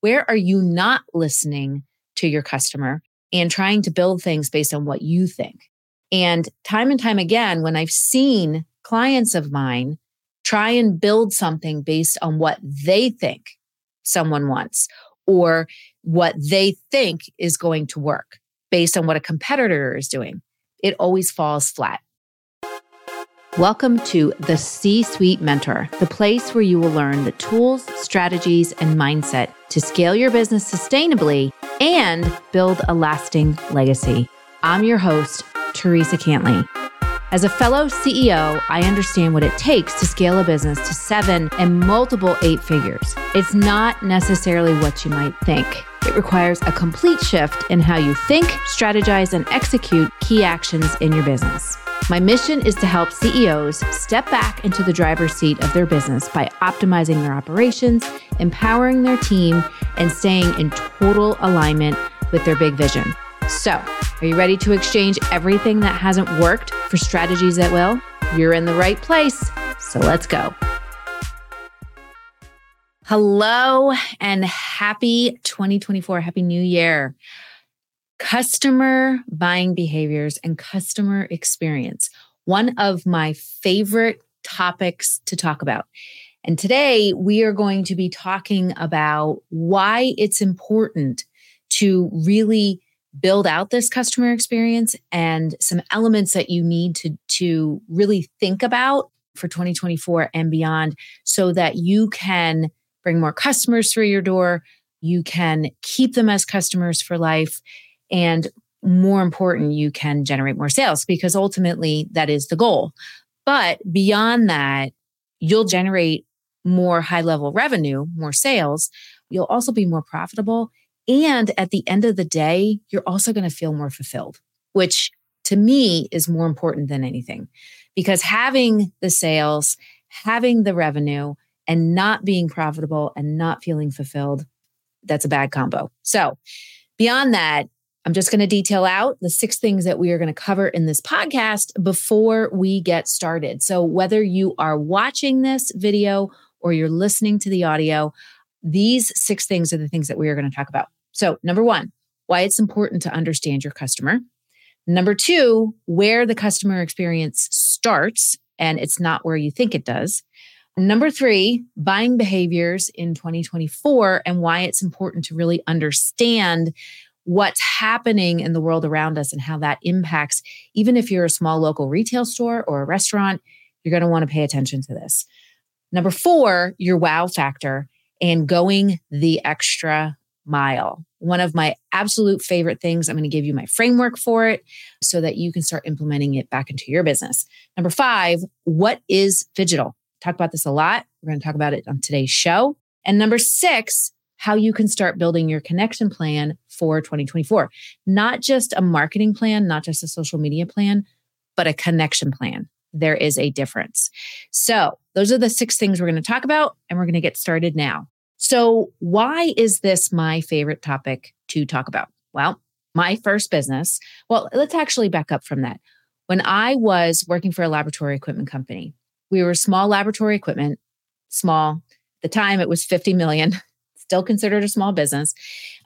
Where are you not listening to your customer and trying to build things based on what you think? And time and time again, when I've seen clients of mine try and build something based on what they think someone wants or what they think is going to work based on what a competitor is doing, it always falls flat. Welcome to the C Suite Mentor, the place where you will learn the tools, strategies, and mindset to scale your business sustainably and build a lasting legacy. I'm your host, Theresa Cantley. As a fellow CEO, I understand what it takes to scale a business to seven and multiple eight figures. It's not necessarily what you might think. It requires a complete shift in how you think, strategize, and execute key actions in your business. My mission is to help CEOs step back into the driver's seat of their business by optimizing their operations, empowering their team, and staying in total alignment with their big vision. So, are you ready to exchange everything that hasn't worked for strategies that will? You're in the right place. So, let's go. Hello and happy 2024. Happy New Year customer buying behaviors and customer experience, one of my favorite topics to talk about. And today we are going to be talking about why it's important to really build out this customer experience and some elements that you need to, to really think about for 2024 and beyond so that you can bring more customers through your door. You can keep them as customers for life and more important, you can generate more sales because ultimately that is the goal. But beyond that, you'll generate more high level revenue, more sales. You'll also be more profitable. And at the end of the day, you're also going to feel more fulfilled, which to me is more important than anything because having the sales, having the revenue, and not being profitable and not feeling fulfilled, that's a bad combo. So, beyond that, I'm just going to detail out the six things that we are going to cover in this podcast before we get started. So, whether you are watching this video or you're listening to the audio, these six things are the things that we are going to talk about. So, number one, why it's important to understand your customer. Number two, where the customer experience starts and it's not where you think it does. Number three, buying behaviors in 2024 and why it's important to really understand what's happening in the world around us and how that impacts, even if you're a small local retail store or a restaurant, you're going to want to pay attention to this. Number four, your wow factor and going the extra mile. One of my absolute favorite things. I'm going to give you my framework for it so that you can start implementing it back into your business. Number five, what is phygital? Talk about this a lot. We're going to talk about it on today's show. And number six, how you can start building your connection plan for 2024. Not just a marketing plan, not just a social media plan, but a connection plan. There is a difference. So, those are the six things we're going to talk about, and we're going to get started now. So, why is this my favorite topic to talk about? Well, my first business, well, let's actually back up from that. When I was working for a laboratory equipment company, we were small laboratory equipment, small. At the time, it was 50 million still considered a small business.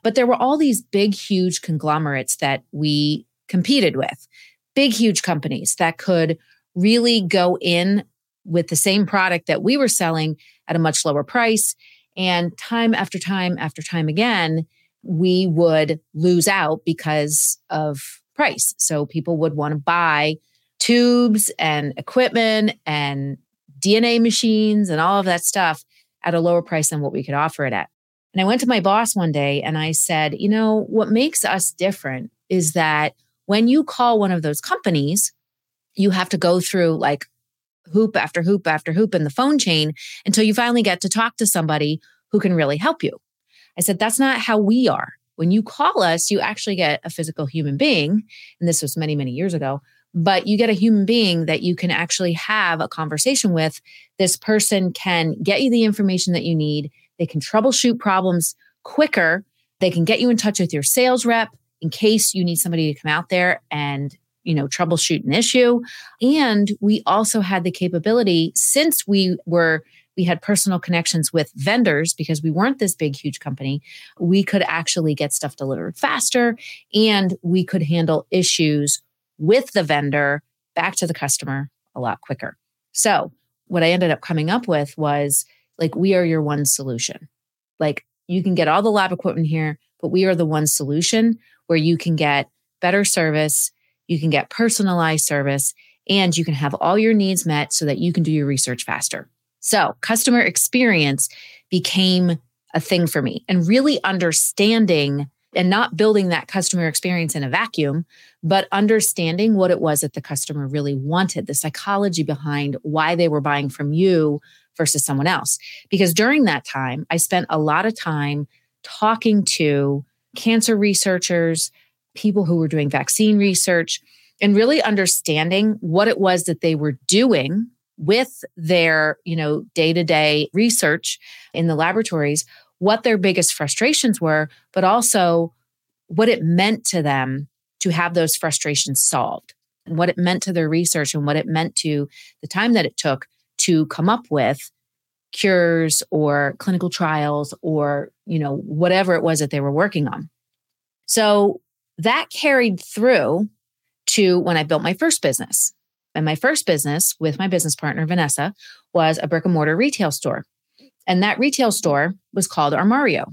But there were all these big, huge conglomerates that we competed with, big, huge companies that could really go in with the same product that we were selling at a much lower price. And time after time after time again, we would lose out because of price. So people would want to buy tubes and equipment and DNA machines and all of that stuff at a lower price than what we could offer it at. And I went to my boss one day and I said, you know, what makes us different is that when you call one of those companies, you have to go through like hoop after hoop after hoop in the phone chain until you finally get to talk to somebody who can really help you. I said, that's not how we are. When you call us, you actually get a physical human being. And this was many, many years ago, but you get a human being that you can actually have a conversation with. This person can get you the information that you need. They can troubleshoot problems quicker. They can get you in touch with your sales rep in case you need somebody to come out there and you know troubleshoot an issue and we also had the capability since we were we had personal connections with vendors because we weren't this big, huge company. We could actually get stuff delivered faster and we could handle issues with the vendor back to the customer a lot quicker. So, what I ended up coming up with was like, we are your one solution. Like, you can get all the lab equipment here, but we are the one solution where you can get better service, you can get personalized service, and you can have all your needs met so that you can do your research faster. So, customer experience became a thing for me and really understanding and not building that customer experience in a vacuum, but understanding what it was that the customer really wanted, the psychology behind why they were buying from you versus someone else. Because during that time, I spent a lot of time talking to cancer researchers, people who were doing vaccine research, and really understanding what it was that they were doing with their, you know, day-to-day research in the laboratories, what their biggest frustrations were, but also what it meant to them to have those frustrations solved, and what it meant to their research and what it meant to the time that it took to come up with cures or clinical trials or you know whatever it was that they were working on. So that carried through to when i built my first business. And my first business with my business partner vanessa was a brick and mortar retail store and that retail store was called armario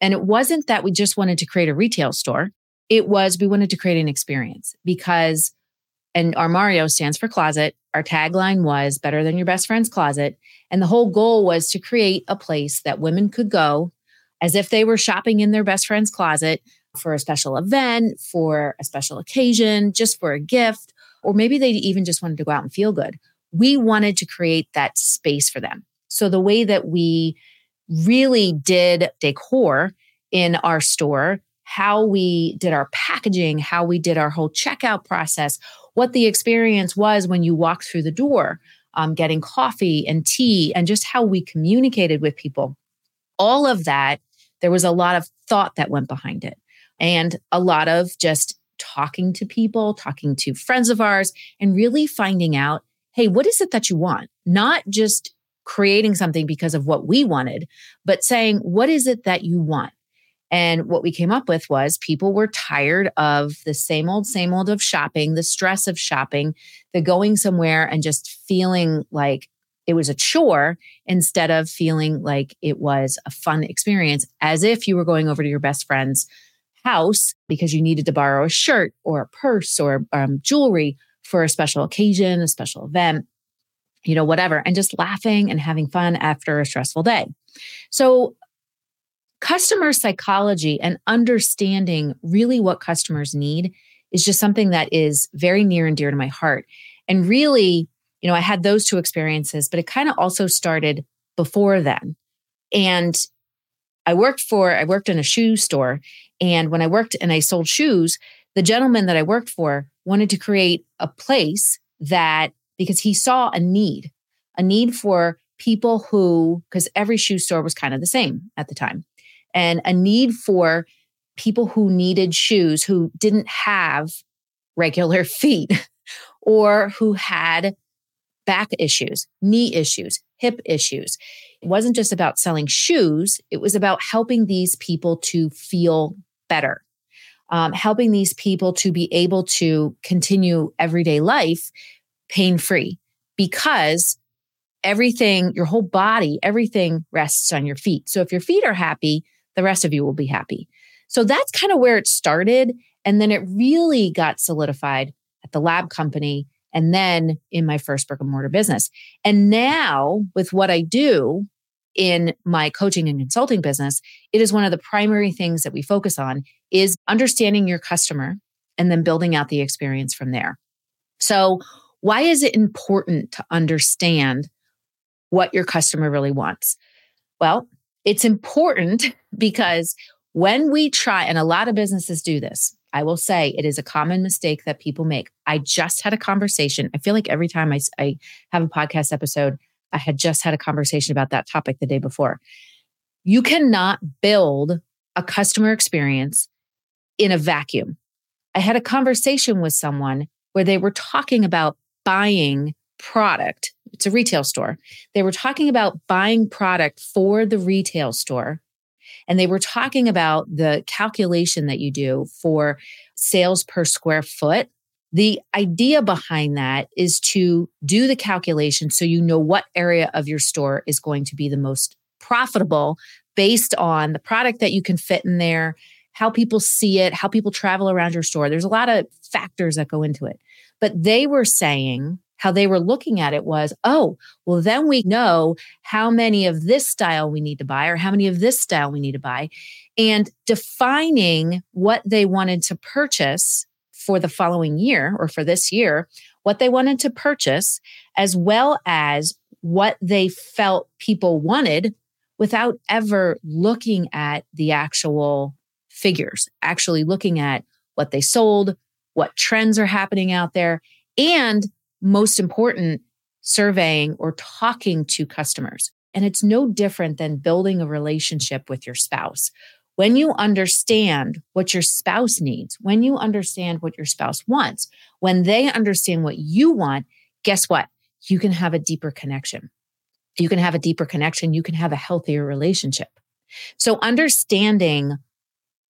and it wasn't that we just wanted to create a retail store it was we wanted to create an experience because and Armario stands for closet. Our tagline was better than your best friend's closet. And the whole goal was to create a place that women could go as if they were shopping in their best friend's closet for a special event, for a special occasion, just for a gift, or maybe they even just wanted to go out and feel good. We wanted to create that space for them. So the way that we really did decor in our store, how we did our packaging, how we did our whole checkout process, what the experience was when you walked through the door, um, getting coffee and tea, and just how we communicated with people. All of that, there was a lot of thought that went behind it, and a lot of just talking to people, talking to friends of ours, and really finding out hey, what is it that you want? Not just creating something because of what we wanted, but saying, what is it that you want? And what we came up with was people were tired of the same old, same old of shopping, the stress of shopping, the going somewhere and just feeling like it was a chore instead of feeling like it was a fun experience, as if you were going over to your best friend's house because you needed to borrow a shirt or a purse or um, jewelry for a special occasion, a special event, you know, whatever, and just laughing and having fun after a stressful day. So customer psychology and understanding really what customers need is just something that is very near and dear to my heart. And really, you know, I had those two experiences, but it kind of also started before then. And I worked for, I worked in a shoe store. And when I worked and I sold shoes, the gentleman that I worked for wanted to create a place that, because he saw a need, a need for people who, because every shoe store was kind of the same at the time and a need for people who needed shoes who didn't have regular feet or who had back issues, knee issues, hip issues. It wasn't just about selling shoes, it was about helping these people to feel better, um, helping these people to be able to continue everyday life pain free because everything, your whole body, everything rests on your feet. So if your feet are happy, the rest of you will be happy. So that's kind of where it started. And then it really got solidified at the lab company and then in my first brick and mortar business. And now with what I do in my coaching and consulting business, it is one of the primary things that we focus on is understanding your customer and then building out the experience from there. So, why is it important to understand what your customer really wants? Well, it's important because when we try, and a lot of businesses do this, I will say it is a common mistake that people make. I just had a conversation. I feel like every time I, I have a podcast episode, I had just had a conversation about that topic the day before. You cannot build a customer experience in a vacuum. I had a conversation with someone where they were talking about buying product. It's a retail store. They were talking about buying product for the retail store. And they were talking about the calculation that you do for sales per square foot. The idea behind that is to do the calculation so you know what area of your store is going to be the most profitable based on the product that you can fit in there, how people see it, how people travel around your store. There's a lot of factors that go into it. But they were saying how they were looking at it was, oh, well, then we know how many of this style we need to buy or how many of this style we need to buy. And defining what they wanted to purchase for the following year or for this year, what they wanted to purchase, as well as what they felt people wanted without ever looking at the actual figures, actually looking at what they sold, what trends are happening out there, and most important, surveying or talking to customers. And it's no different than building a relationship with your spouse. When you understand what your spouse needs, when you understand what your spouse wants, when they understand what you want, guess what? You can have a deeper connection. You can have a deeper connection. You can have a healthier relationship. So understanding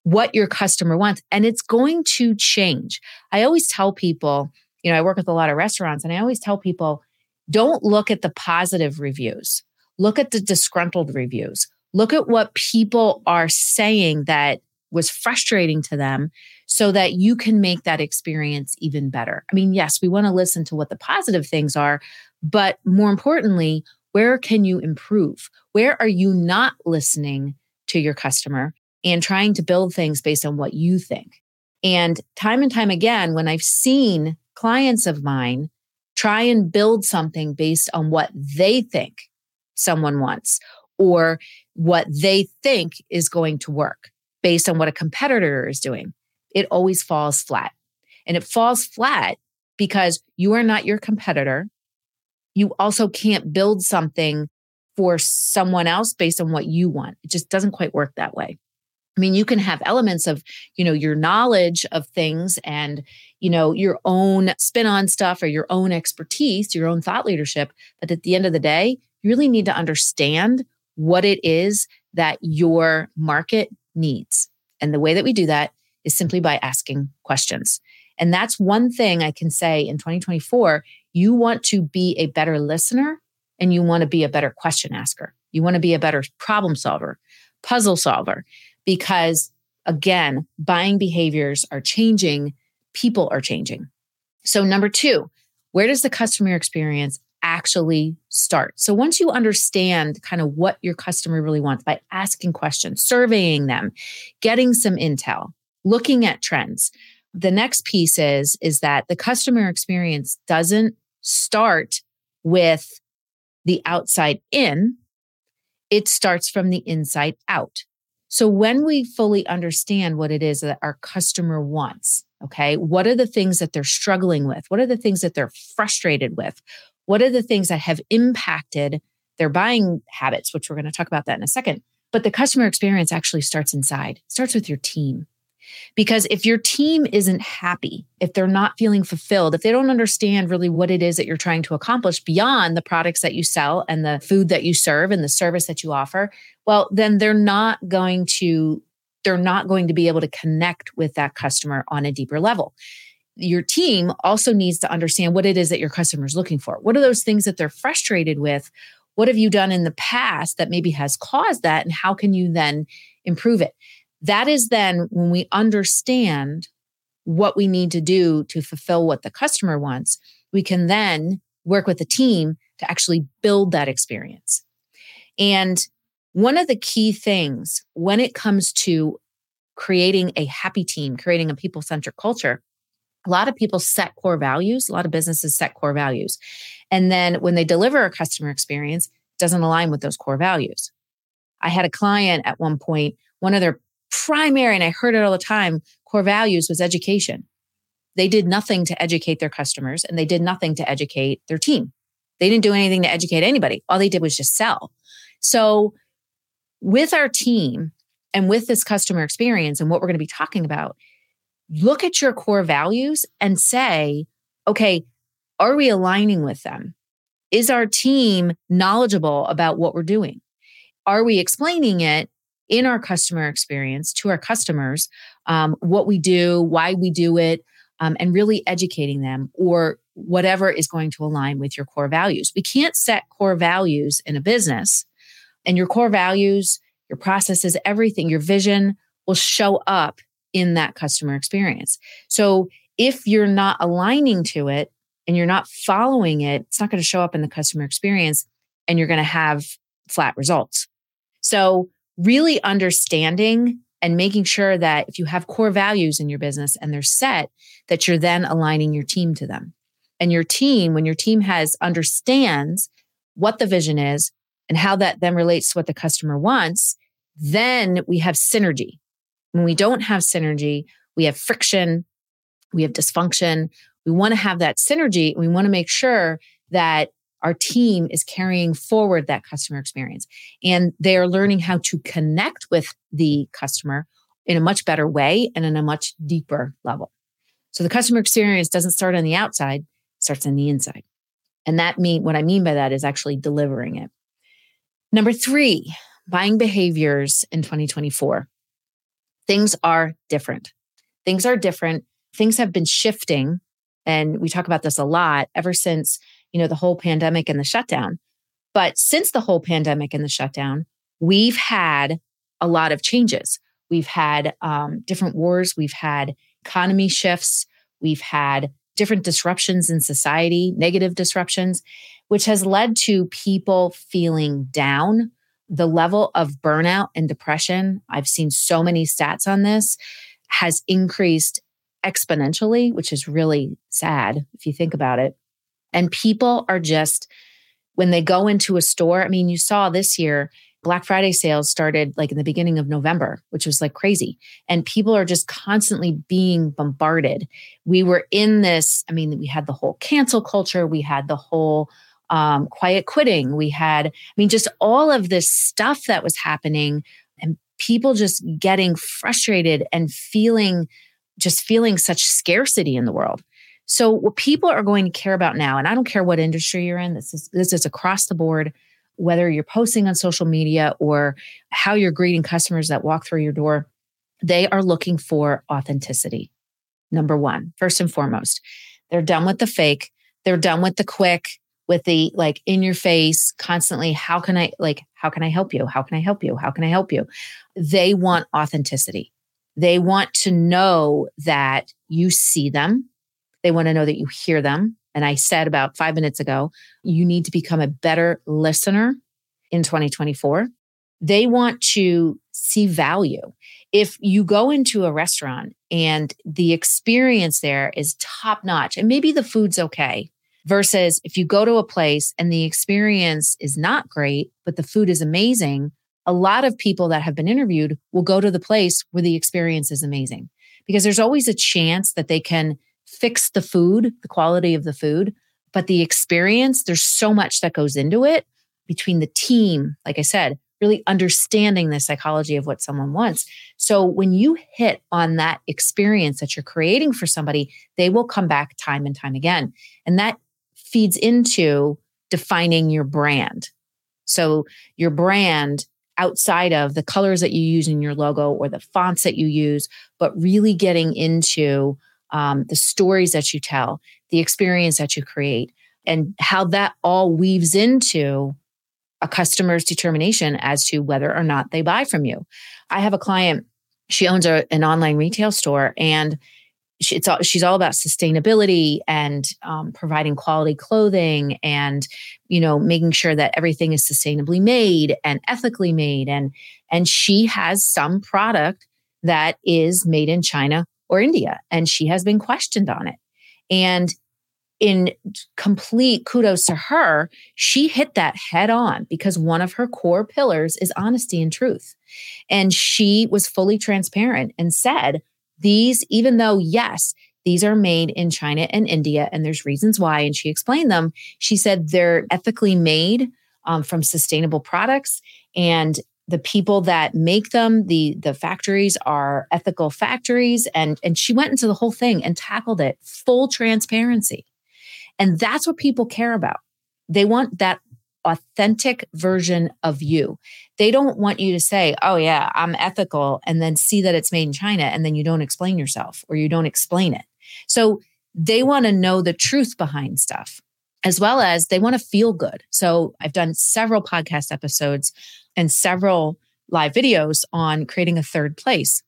what your customer wants, and it's going to change. I always tell people you know, I work with a lot of restaurants and I always tell people don't look at the positive reviews, look at the disgruntled reviews, look at what people are saying that was frustrating to them so that you can make that experience even better. I mean, yes, we want to listen to what the positive things are, but more importantly, where can you improve? Where are you not listening to your customer and trying to build things based on what you think? And time and time again, when I've seen clients of mine try and build something based on what they think someone wants or what they think is going to work based on what a competitor is doing, it always falls flat. And it falls flat because you are not your competitor. You also can't build something for someone else based on what you want. It just doesn't quite work that way. I mean, you can have elements of, you know, your knowledge of things and, you know, your own spin on stuff or your own expertise, your own thought leadership. But at the end of the day, you really need to understand what it is that your market needs. And the way that we do that is simply by asking questions. And that's one thing I can say in 2024. You want to be a better listener and you want to be a better question asker. You want to be a better problem solver, puzzle solver because again, buying behaviors are changing, people are changing. So, number two, where does the customer experience actually start? So, once you understand kind of what your customer really wants by asking questions, surveying them, getting some intel, looking at trends, the next piece is is that the customer experience doesn't start with the outside in it starts from the inside out so when we fully understand what it is that our customer wants, okay, what are the things that they're struggling with? What are the things that they're frustrated with? What are the things that have impacted their buying habits, which we're going to talk about that in a second. But the customer experience actually starts inside, starts with your team. Because if your team isn't happy, if they're not feeling fulfilled, if they don't understand really what it is that you're trying to accomplish beyond the products that you sell and the food that you serve and the service that you offer, well, then they're not going to they're not going to be able to connect with that customer on a deeper level. Your team also needs to understand what it is that your customer is looking for. What are those things that they're frustrated with? What have you done in the past that maybe has caused that? And how can you then improve it? That is then when we understand what we need to do to fulfill what the customer wants, we can then work with the team to actually build that experience. And one of the key things when it comes to creating a happy team, creating a people centric culture, a lot of people set core values, a lot of businesses set core values. And then when they deliver a customer experience, doesn't align with those core values. I had a client at one point, one of their primary, and I heard it all the time, core values was education. They did nothing to educate their customers and they did nothing to educate their team. They didn't do anything to educate anybody. All they did was just sell. So, with our team and with this customer experience and what we're going to be talking about, look at your core values and say, okay, are we aligning with them? Is our team knowledgeable about what we're doing? Are we explaining it in our customer experience to our customers, um, what we do, why we do it, um, and really educating them or whatever is going to align with your core values. We can't set core values in a business, and your core values, your processes, everything, your vision will show up in that customer experience. So if you're not aligning to it and you're not following it, it's not going to show up in the customer experience and you're going to have flat results. So, really understanding and making sure that if you have core values in your business and they're set, that you're then aligning your team to them. And your team, when your team has understands what the vision is and how that then relates to what the customer wants, then we have synergy. When we don't have synergy, we have friction, we have dysfunction. We want to have that synergy. We want to make sure that our team is carrying forward that customer experience and they are learning how to connect with the customer in a much better way and in a much deeper level. So the customer experience doesn't start on the outside, starts on the inside. And that mean what I mean by that is actually delivering it. Number 3, buying behaviors in 2024. Things are different. Things are different. Things have been shifting and we talk about this a lot ever since you know, the whole pandemic and the shutdown. But since the whole pandemic and the shutdown, we've had a lot of changes. We've had um, different wars, we've had economy shifts, we've had different disruptions in society, negative disruptions, which has led to people feeling down. The level of burnout and depression, I've seen so many stats on this, has increased exponentially, which is really sad if you think about it. And people are just, when they go into a store, I mean, you saw this year, Black Friday sales started like in the beginning of November, which was like crazy. And people are just constantly being bombarded. We were in this, I mean, we had the whole cancel culture, we had the whole um, quiet quitting, we had, I mean, just all of this stuff that was happening and people just getting frustrated and feeling just feeling such scarcity in the world. So what people are going to care about now, and I don't care what industry you're in, this is this is across the board, whether you're posting on social media or how you're greeting customers that walk through your door, they are looking for authenticity. Number one, first and foremost. They're done with the fake. They're done with the quick, with the like in your face, constantly, how can I like, how can I help you? How can I help you? How can I help you? They want authenticity. They want to know that you see them, they want to know that you hear them. And I said about five minutes ago, you need to become a better listener in 2024. They want to see value. If you go into a restaurant and the experience there is top notch, and maybe the food's okay, versus if you go to a place and the experience is not great, but the food is amazing, a lot of people that have been interviewed will go to the place where the experience is amazing because there's always a chance that they can fix the food, the quality of the food, but the experience, there's so much that goes into it between the team, like I said, really understanding the psychology of what someone wants. So when you hit on that experience that you're creating for somebody, they will come back time and time again. And that feeds into defining your brand. So your brand outside of the colors that you use in your logo or the fonts that you use, but really getting into um, the stories that you tell, the experience that you create, and how that all weaves into a customer's determination as to whether or not they buy from you. I have a client, she owns a, an online retail store, and she, it's all, she's all about sustainability and um, providing quality clothing and you know making sure that everything is sustainably made and ethically made and and she has some product that is made in China or India. And she has been questioned on it. And in complete kudos to her, she hit that head on because one of her core pillars is honesty and truth. And she was fully transparent and said, These, even though, yes, these are made in China and India, and there's reasons why. And she explained them. She said they're ethically made um, from sustainable products and the people that make them the the factories are ethical factories and and she went into the whole thing and tackled it full transparency and that's what people care about They want that authentic version of you. They don't want you to say, oh, yeah, I'm ethical, and then see that it's made in China, and then you don't explain yourself or you don't explain it. So they want to know the truth behind stuff, as well as they want to feel good. So I've done several podcast episodes and several live videos on creating a third place.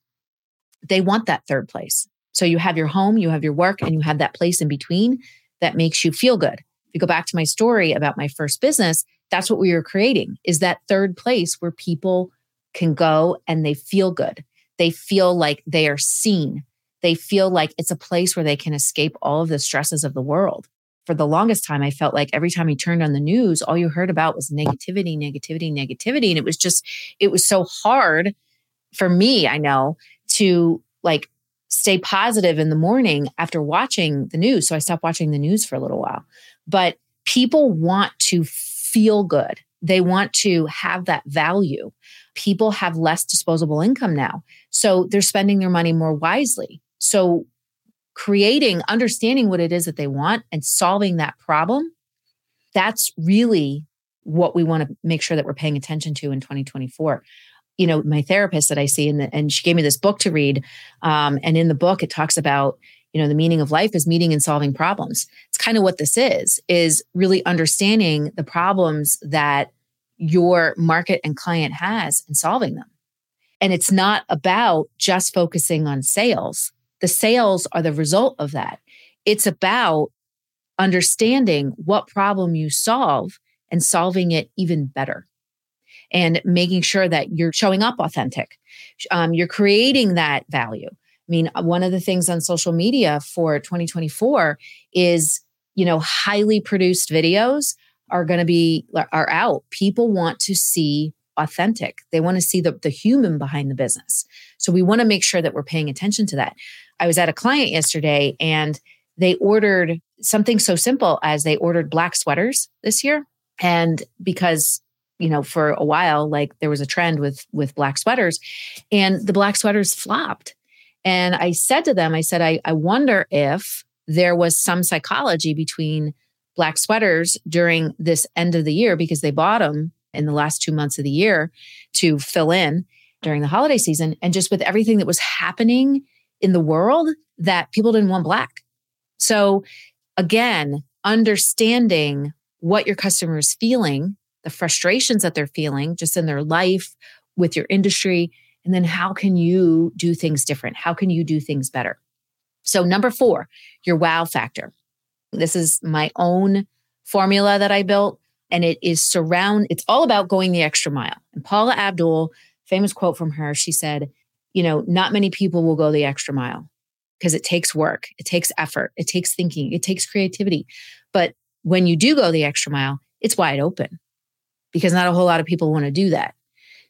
They want that third place. So you have your home, you have your work, and you have that place in between that makes you feel good If you go back to my story about my first business, that's what we were creating is that third place where people can go and they feel good. They feel like they are seen. They feel like it's a place where they can escape all of the stresses of the world. For the longest time, I felt like every time you turned on the news, all you heard about was negativity, negativity, negativity. And it was just, it was so hard for me, I know, to like stay positive in the morning after watching the news. So I stopped watching the news for a little while. But people want to feel good. They want to have that value. People have less disposable income now. So they're spending their money more wisely. So creating, understanding what it is that they want and solving that problem, that's really what we want to make sure that we're paying attention to in 2024 you know my therapist that i see and, and she gave me this book to read um, and in the book it talks about you know the meaning of life is meeting and solving problems. It's kind of what this is is really understanding the problems that your market and client has and solving them. And it's not about just focusing on sales the sales are the result of that. It's about understanding what problem you solve and solving it even better. And making sure that you're showing up authentic. Um, you're creating that value. I mean, uh, one of the things on social media for 2024 is, you know, highly produced videos are going to be are out. People want to see authentic. They want to see the, the human behind the business. So we want to make sure that we're paying attention to that. I was at a client yesterday and they ordered something so simple as they ordered black sweaters this year. And because you know for a while like there was a trend with with black sweaters and the black sweaters flopped and I said to them, I said, I, I wonder if there was some psychology between black sweaters during this end of the year because they bought them in the last two months of the year to fill in during the holiday season. And just with everything that was happening in the world, that people didn't want black. So, again, understanding what your customer is feeling, the frustrations that they're feeling just in their life with your industry, and then how can you do things different? How can you do things better? So, number four, your wow factor. This is my own formula that I built, and it is surround, it's all about going the extra mile. And Paula Abdul, famous quote from her, she said, You know, not many people will go the extra mile because it takes work, it takes effort, it takes thinking, it takes creativity. But when you do go the extra mile, it's wide open because not a whole lot of people want to do that.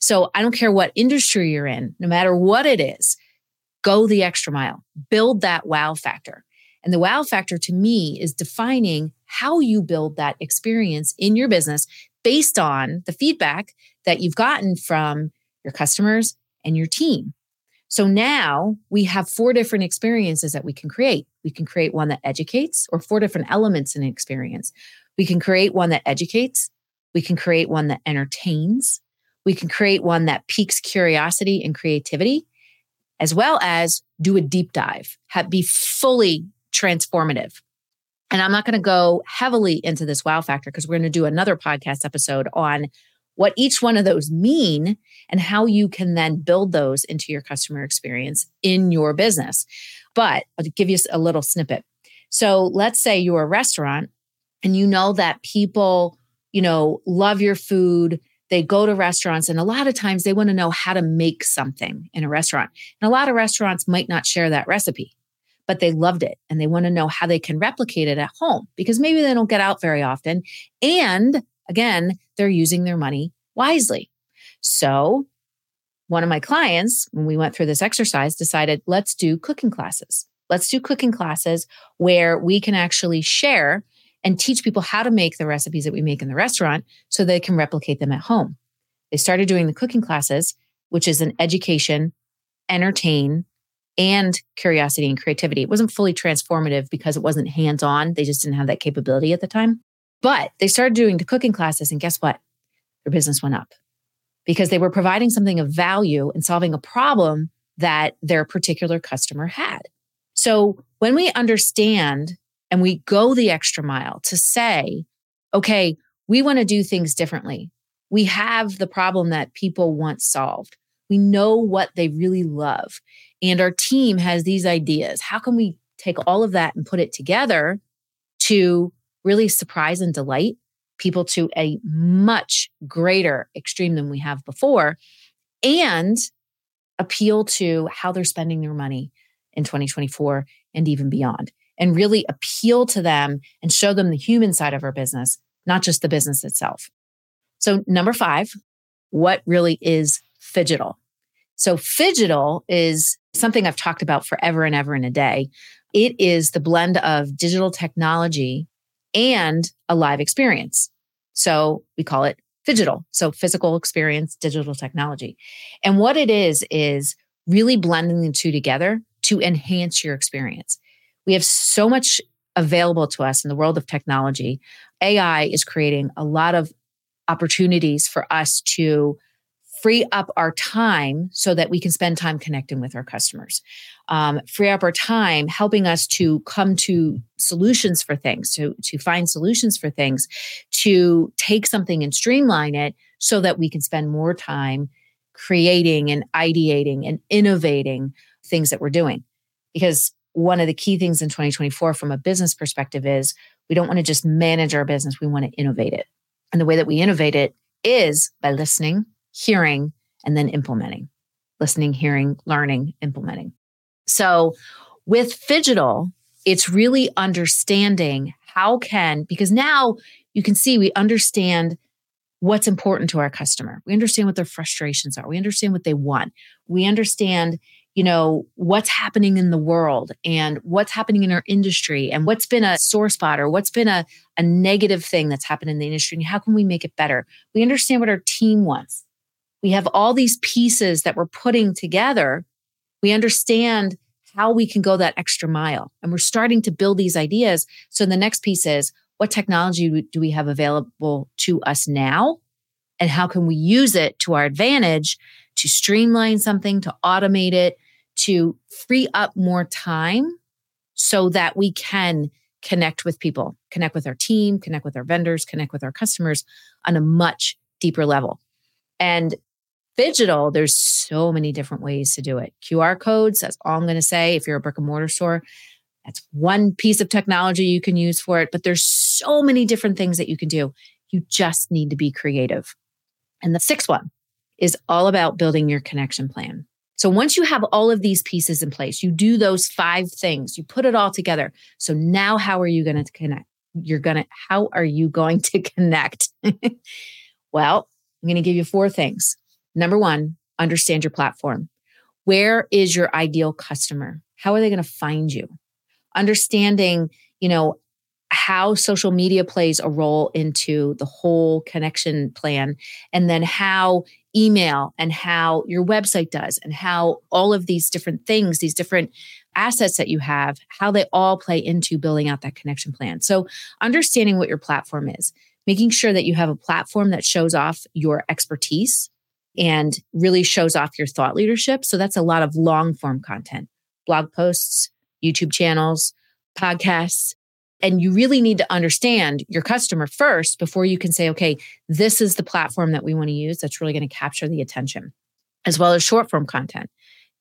So I don't care what industry you're in, no matter what it is, go the extra mile, build that wow factor. And the wow factor to me is defining how you build that experience in your business based on the feedback that you've gotten from your customers and your team. So now we have four different experiences that we can create. We can create one that educates, or four different elements in an experience. We can create one that educates. We can create one that entertains. We can create one that piques curiosity and creativity, as well as do a deep dive, have, be fully transformative. And I'm not going to go heavily into this wow factor because we're going to do another podcast episode on what each one of those mean and how you can then build those into your customer experience in your business. But I'll give you a little snippet. So let's say you're a restaurant and you know that people, you know, love your food, they go to restaurants and a lot of times they want to know how to make something in a restaurant. And a lot of restaurants might not share that recipe, but they loved it and they want to know how they can replicate it at home because maybe they don't get out very often. And again, they're using their money wisely. So, one of my clients, when we went through this exercise, decided let's do cooking classes. Let's do cooking classes where we can actually share and teach people how to make the recipes that we make in the restaurant so they can replicate them at home. They started doing the cooking classes, which is an education, entertain, and curiosity and creativity. It wasn't fully transformative because it wasn't hands on. They just didn't have that capability at the time. But they started doing the cooking classes, and guess what? Their business went up because they were providing something of value and solving a problem that their particular customer had. So when we understand and we go the extra mile to say, okay, we want to do things differently. We have the problem that people want solved. We know what they really love. And our team has these ideas. How can we take all of that and put it together to really surprise and delight people to a much greater extreme than we have before and appeal to how they're spending their money in 2024 and even beyond and really appeal to them and show them the human side of our business not just the business itself so number 5 what really is phygital so phygital is something i've talked about forever and ever in a day it is the blend of phygital technology and a live experience. So we call it digital. So physical experience, digital technology. And what it is, is really blending the two together to enhance your experience. We have so much available to us in the world of technology. AI is creating a lot of opportunities for us to free up our time so that we can spend time connecting with our customers. Um, free up our time helping us to come to solutions for things to, to find solutions for things to take something and streamline it so that we can spend more time creating and ideating and innovating things that we're doing. Because one of the key things in 2024 from a business perspective is we don't want to just manage our business we want to innovate it. And the way that we innovate it is by listening hearing, and then implementing. Listening, hearing, learning, implementing. So with Phygital, it's really understanding how can, because now you can see we understand what's important to our customer. We understand what their frustrations are. We understand what they want. We understand, you know, what's happening in the world and what's happening in our industry and what's been a sore spot or what's been a, a negative thing that's happened in the industry and how can we make it better? We understand what our team wants we have all these pieces that we're putting together. We understand how we can go that extra mile. And we're starting to build these ideas. So the next piece is what technology do we have available to us now? And how can we use it to our advantage to streamline something, to automate it, to free up more time so that we can connect with people, connect with our team, connect with our vendors, connect with our customers on a much deeper level. And Phygital, there's so many different ways to do it. QR codes, that's all I'm going to say. If you're a brick and mortar store, that's one piece of technology you can use for it. But there's so many different things that you can do. You just need to be creative. And the sixth one is all about building your connection plan. So once you have all of these pieces in place, you do those five things, you put it all together. So now how are you going to connect? You're going to, how are you going to connect? well, I'm going to give you four things. Number one, understand your platform. Where is your ideal customer? How are they going to find you? Understanding, you know, how social media plays a role into the whole connection plan, and then how email and how your website does, and how all of these different things, these different assets that you have, how they all play into building out that connection plan. So, understanding what your platform is, making sure that you have a platform that shows off your expertise and really shows off your thought leadership. So that's a lot of long form content, blog posts, YouTube channels, podcasts. And you really need to understand your customer first before you can say, okay, this is the platform that we want to use that's really going to capture the attention, as well as short form content.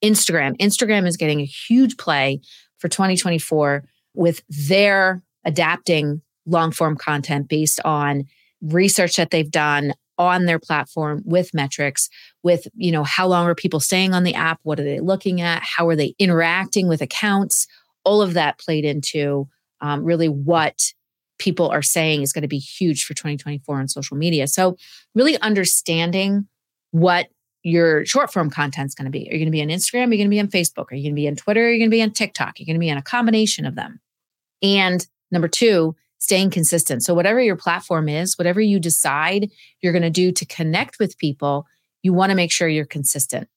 Instagram. Instagram is getting a huge play for 2024 with their adapting long form content based on research that they've done on their platform with metrics with you know how long are people staying on the app? What are they looking at? How are they interacting with accounts? All of that played into um, really what people are saying is going to be huge for 2024 on social media. So really understanding what your short form content is going to be. Are you going to be on instagram? Are you going to be on facebook? Are you going to be on twitter? Are you going to be on tiktok? Are you going to be on a combination of them? And number two staying consistent. So, whatever your platform is, whatever you decide you're going to do to connect with people, you want to make sure you're consistent.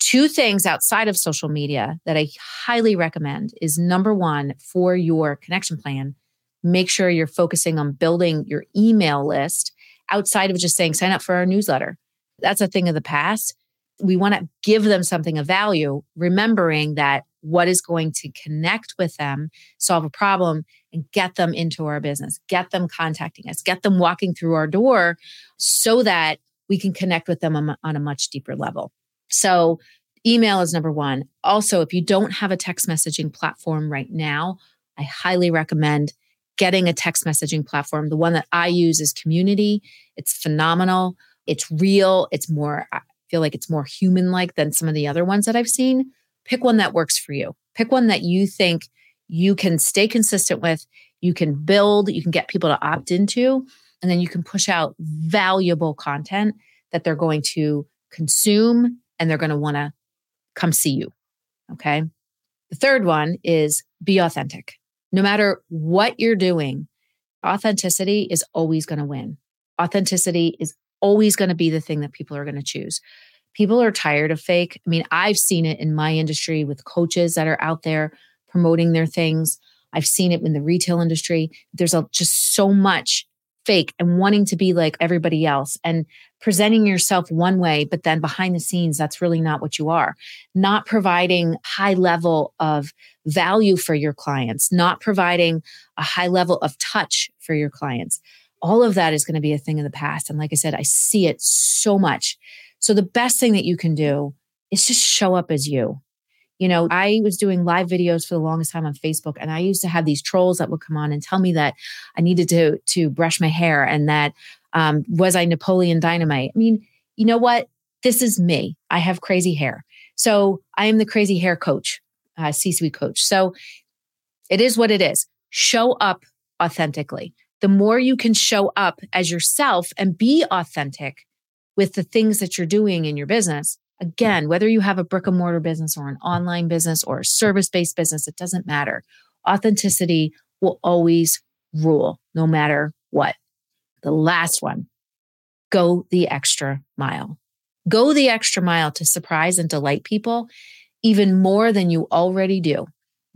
Two things outside of social media that I highly recommend is number one, for your connection plan, make sure you're focusing on building your email list outside of just saying sign up for our newsletter. That's a thing of the past. We want to give them something of value, remembering that what is going to connect with them, solve a problem, and get them into our business, get them contacting us, get them walking through our door so that we can connect with them on, a much deeper level. So, email is number one. Also, if you don't have a text messaging platform right now, I highly recommend getting a text messaging platform. The one that I use is Community. It's phenomenal. It's real. It's more, I feel like it's more human like than some of the other ones that I've seen. Pick one that works for you. Pick one that you think you can stay consistent with, you can build, you can get people to opt into, and then you can push out valuable content that they're going to consume and they're going to want to come see you. Okay. The third one is be authentic. No matter what you're doing, authenticity is always going to win. Authenticity is always going to be the thing that people are going to choose. People are tired of fake. I mean, I've seen it in my industry with coaches that are out there promoting their things. I've seen it in the retail industry. There's a, just so much fake and wanting to be like everybody else and presenting yourself one way, but then behind the scenes, that's really not what you are. Not providing high level of value for your clients, not providing a high level of touch for your clients. All of that is going to be a thing of the past. And like I said, I see it so much. So the best thing that you can do is just show up as you. You know, I was doing live videos for the longest time on Facebook and I used to have these trolls that would come on and tell me that I needed to to brush my hair and that um, was I Napoleon Dynamite. I mean, you know what? This is me. I have crazy hair. So I am the crazy hair coach, uh, C-suite coach. So it is what it is. Show up authentically. The more you can show up as yourself and be authentic with the things that you're doing in your business, Again, whether you have a brick and mortar business or an online business or a service based business, it doesn't matter. Authenticity will always rule no matter what. The last one go the extra mile. Go the extra mile to surprise and delight people even more than you already do.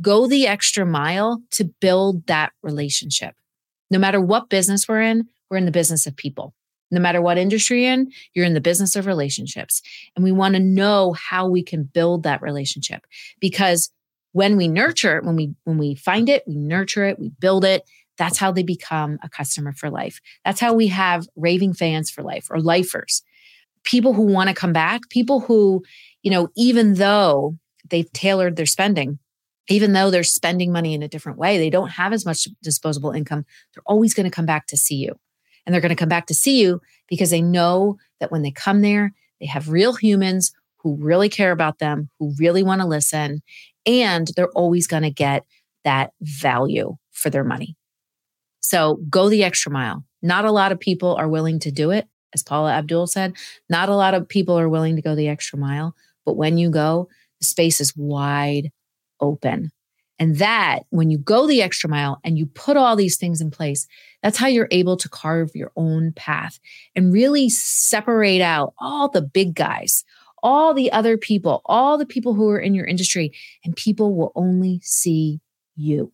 Go the extra mile to build that relationship. No matter what business we're in, we're in the business of people. No matter what industry you're in, you're in the business of relationships. And we want to know how we can build that relationship because when we nurture it, when we when we find it, we nurture it, we build it, that's how they become a customer for life. That's how we have raving fans for life or lifers. People who want to come back, people who, you know, even though they've tailored their spending, even though they're spending money in a different way, they don't have as much disposable income, they're always going to come back to see you. And they're going to come back to see you because they know that when they come there, they have real humans who really care about them, who really want to listen, and they're always going to get that value for their money. So go the extra mile. Not a lot of people are willing to do it. As Paula Abdul said, not a lot of people are willing to go the extra mile. But when you go, the space is wide open. And that, when you go the extra mile and you put all these things in place, that's how you're able to carve your own path and really separate out all the big guys, all the other people, all the people who are in your industry, and people will only see you.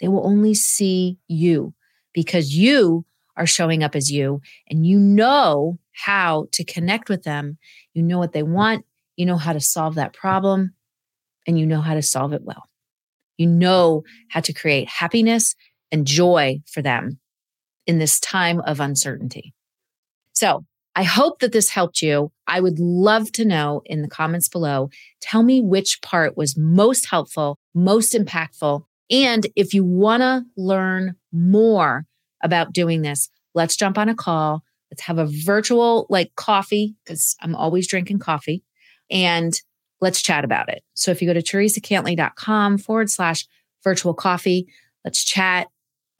They will only see you because you are showing up as you and you know how to connect with them. You know what they want, you know how to solve that problem, and you know how to solve it well. You know how to create happiness and joy for them in this time of uncertainty. So I hope that this helped you. I would love to know in the comments below. Tell me which part was most helpful, most impactful. And if you want to learn more about doing this, let's jump on a call. Let's have a virtual like coffee because I'm always drinking coffee and let's chat about it. So if you go to theresacantley.com forward slash virtual coffee, let's chat.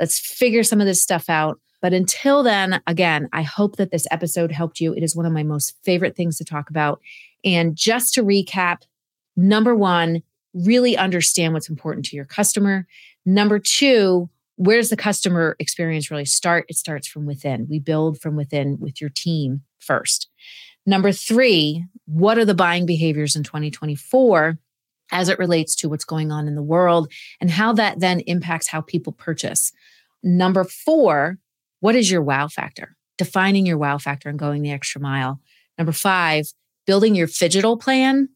Let's figure some of this stuff out. But until then, again, I hope that this episode helped you. It is one of my most favorite things to talk about. And just to recap, number one, really understand what's important to your customer. Number two, where does the customer experience really start? It starts from within. We build from within with your team first. Number three, what are the buying behaviors in 2024 as it relates to what's going on in the world and how that then impacts how people purchase? number four, what is your wow factor? Defining your wow factor and going the extra mile. Number five, building your phygital plan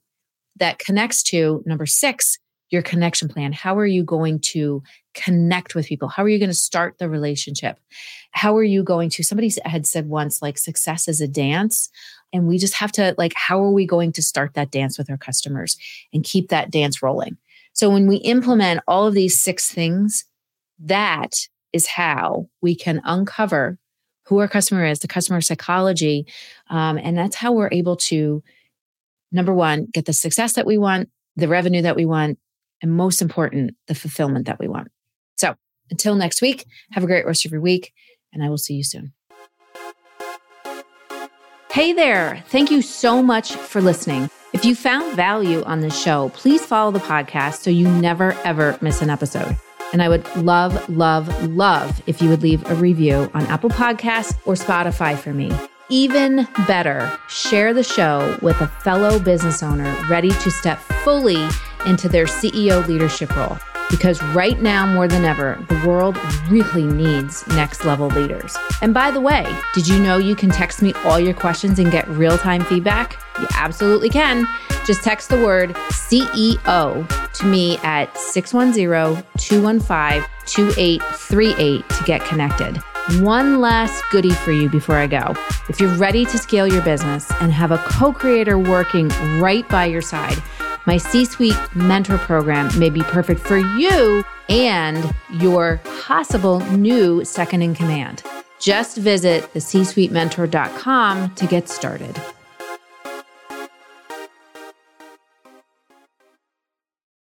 that connects to number six, your connection plan. How are you going to connect with people? How are you going to start the relationship? How are you going to, somebody had said once, like success is a dance. And we just have to, like, how are we going to start that dance with our customers and keep that dance rolling? So when we implement all of these six things, that is how we can uncover who our customer is, the customer psychology. Um, and that's how we're able to, number one, get the success that we want, the revenue that we want, and most important, the fulfillment that we want. So until next week, have a great rest of your week, and I will see you soon. Hey there. Thank you so much for listening. If you found value on this show, please follow the podcast so you never, ever miss an episode. And I would love, love, love if you would leave a review on Apple Podcasts or Spotify for me. Even better, share the show with a fellow business owner ready to step fully into their CEO leadership role. Because right now, more than ever, the world really needs next level leaders. And by the way, did you know you can text me all your questions and get real time feedback? You absolutely can. Just text the word CEO to me at 610 215 2838 to get connected. One last goodie for you before I go. If you're ready to scale your business and have a co creator working right by your side, my C Suite Mentor Program may be perfect for you and your possible new second in command. Just visit the to get started.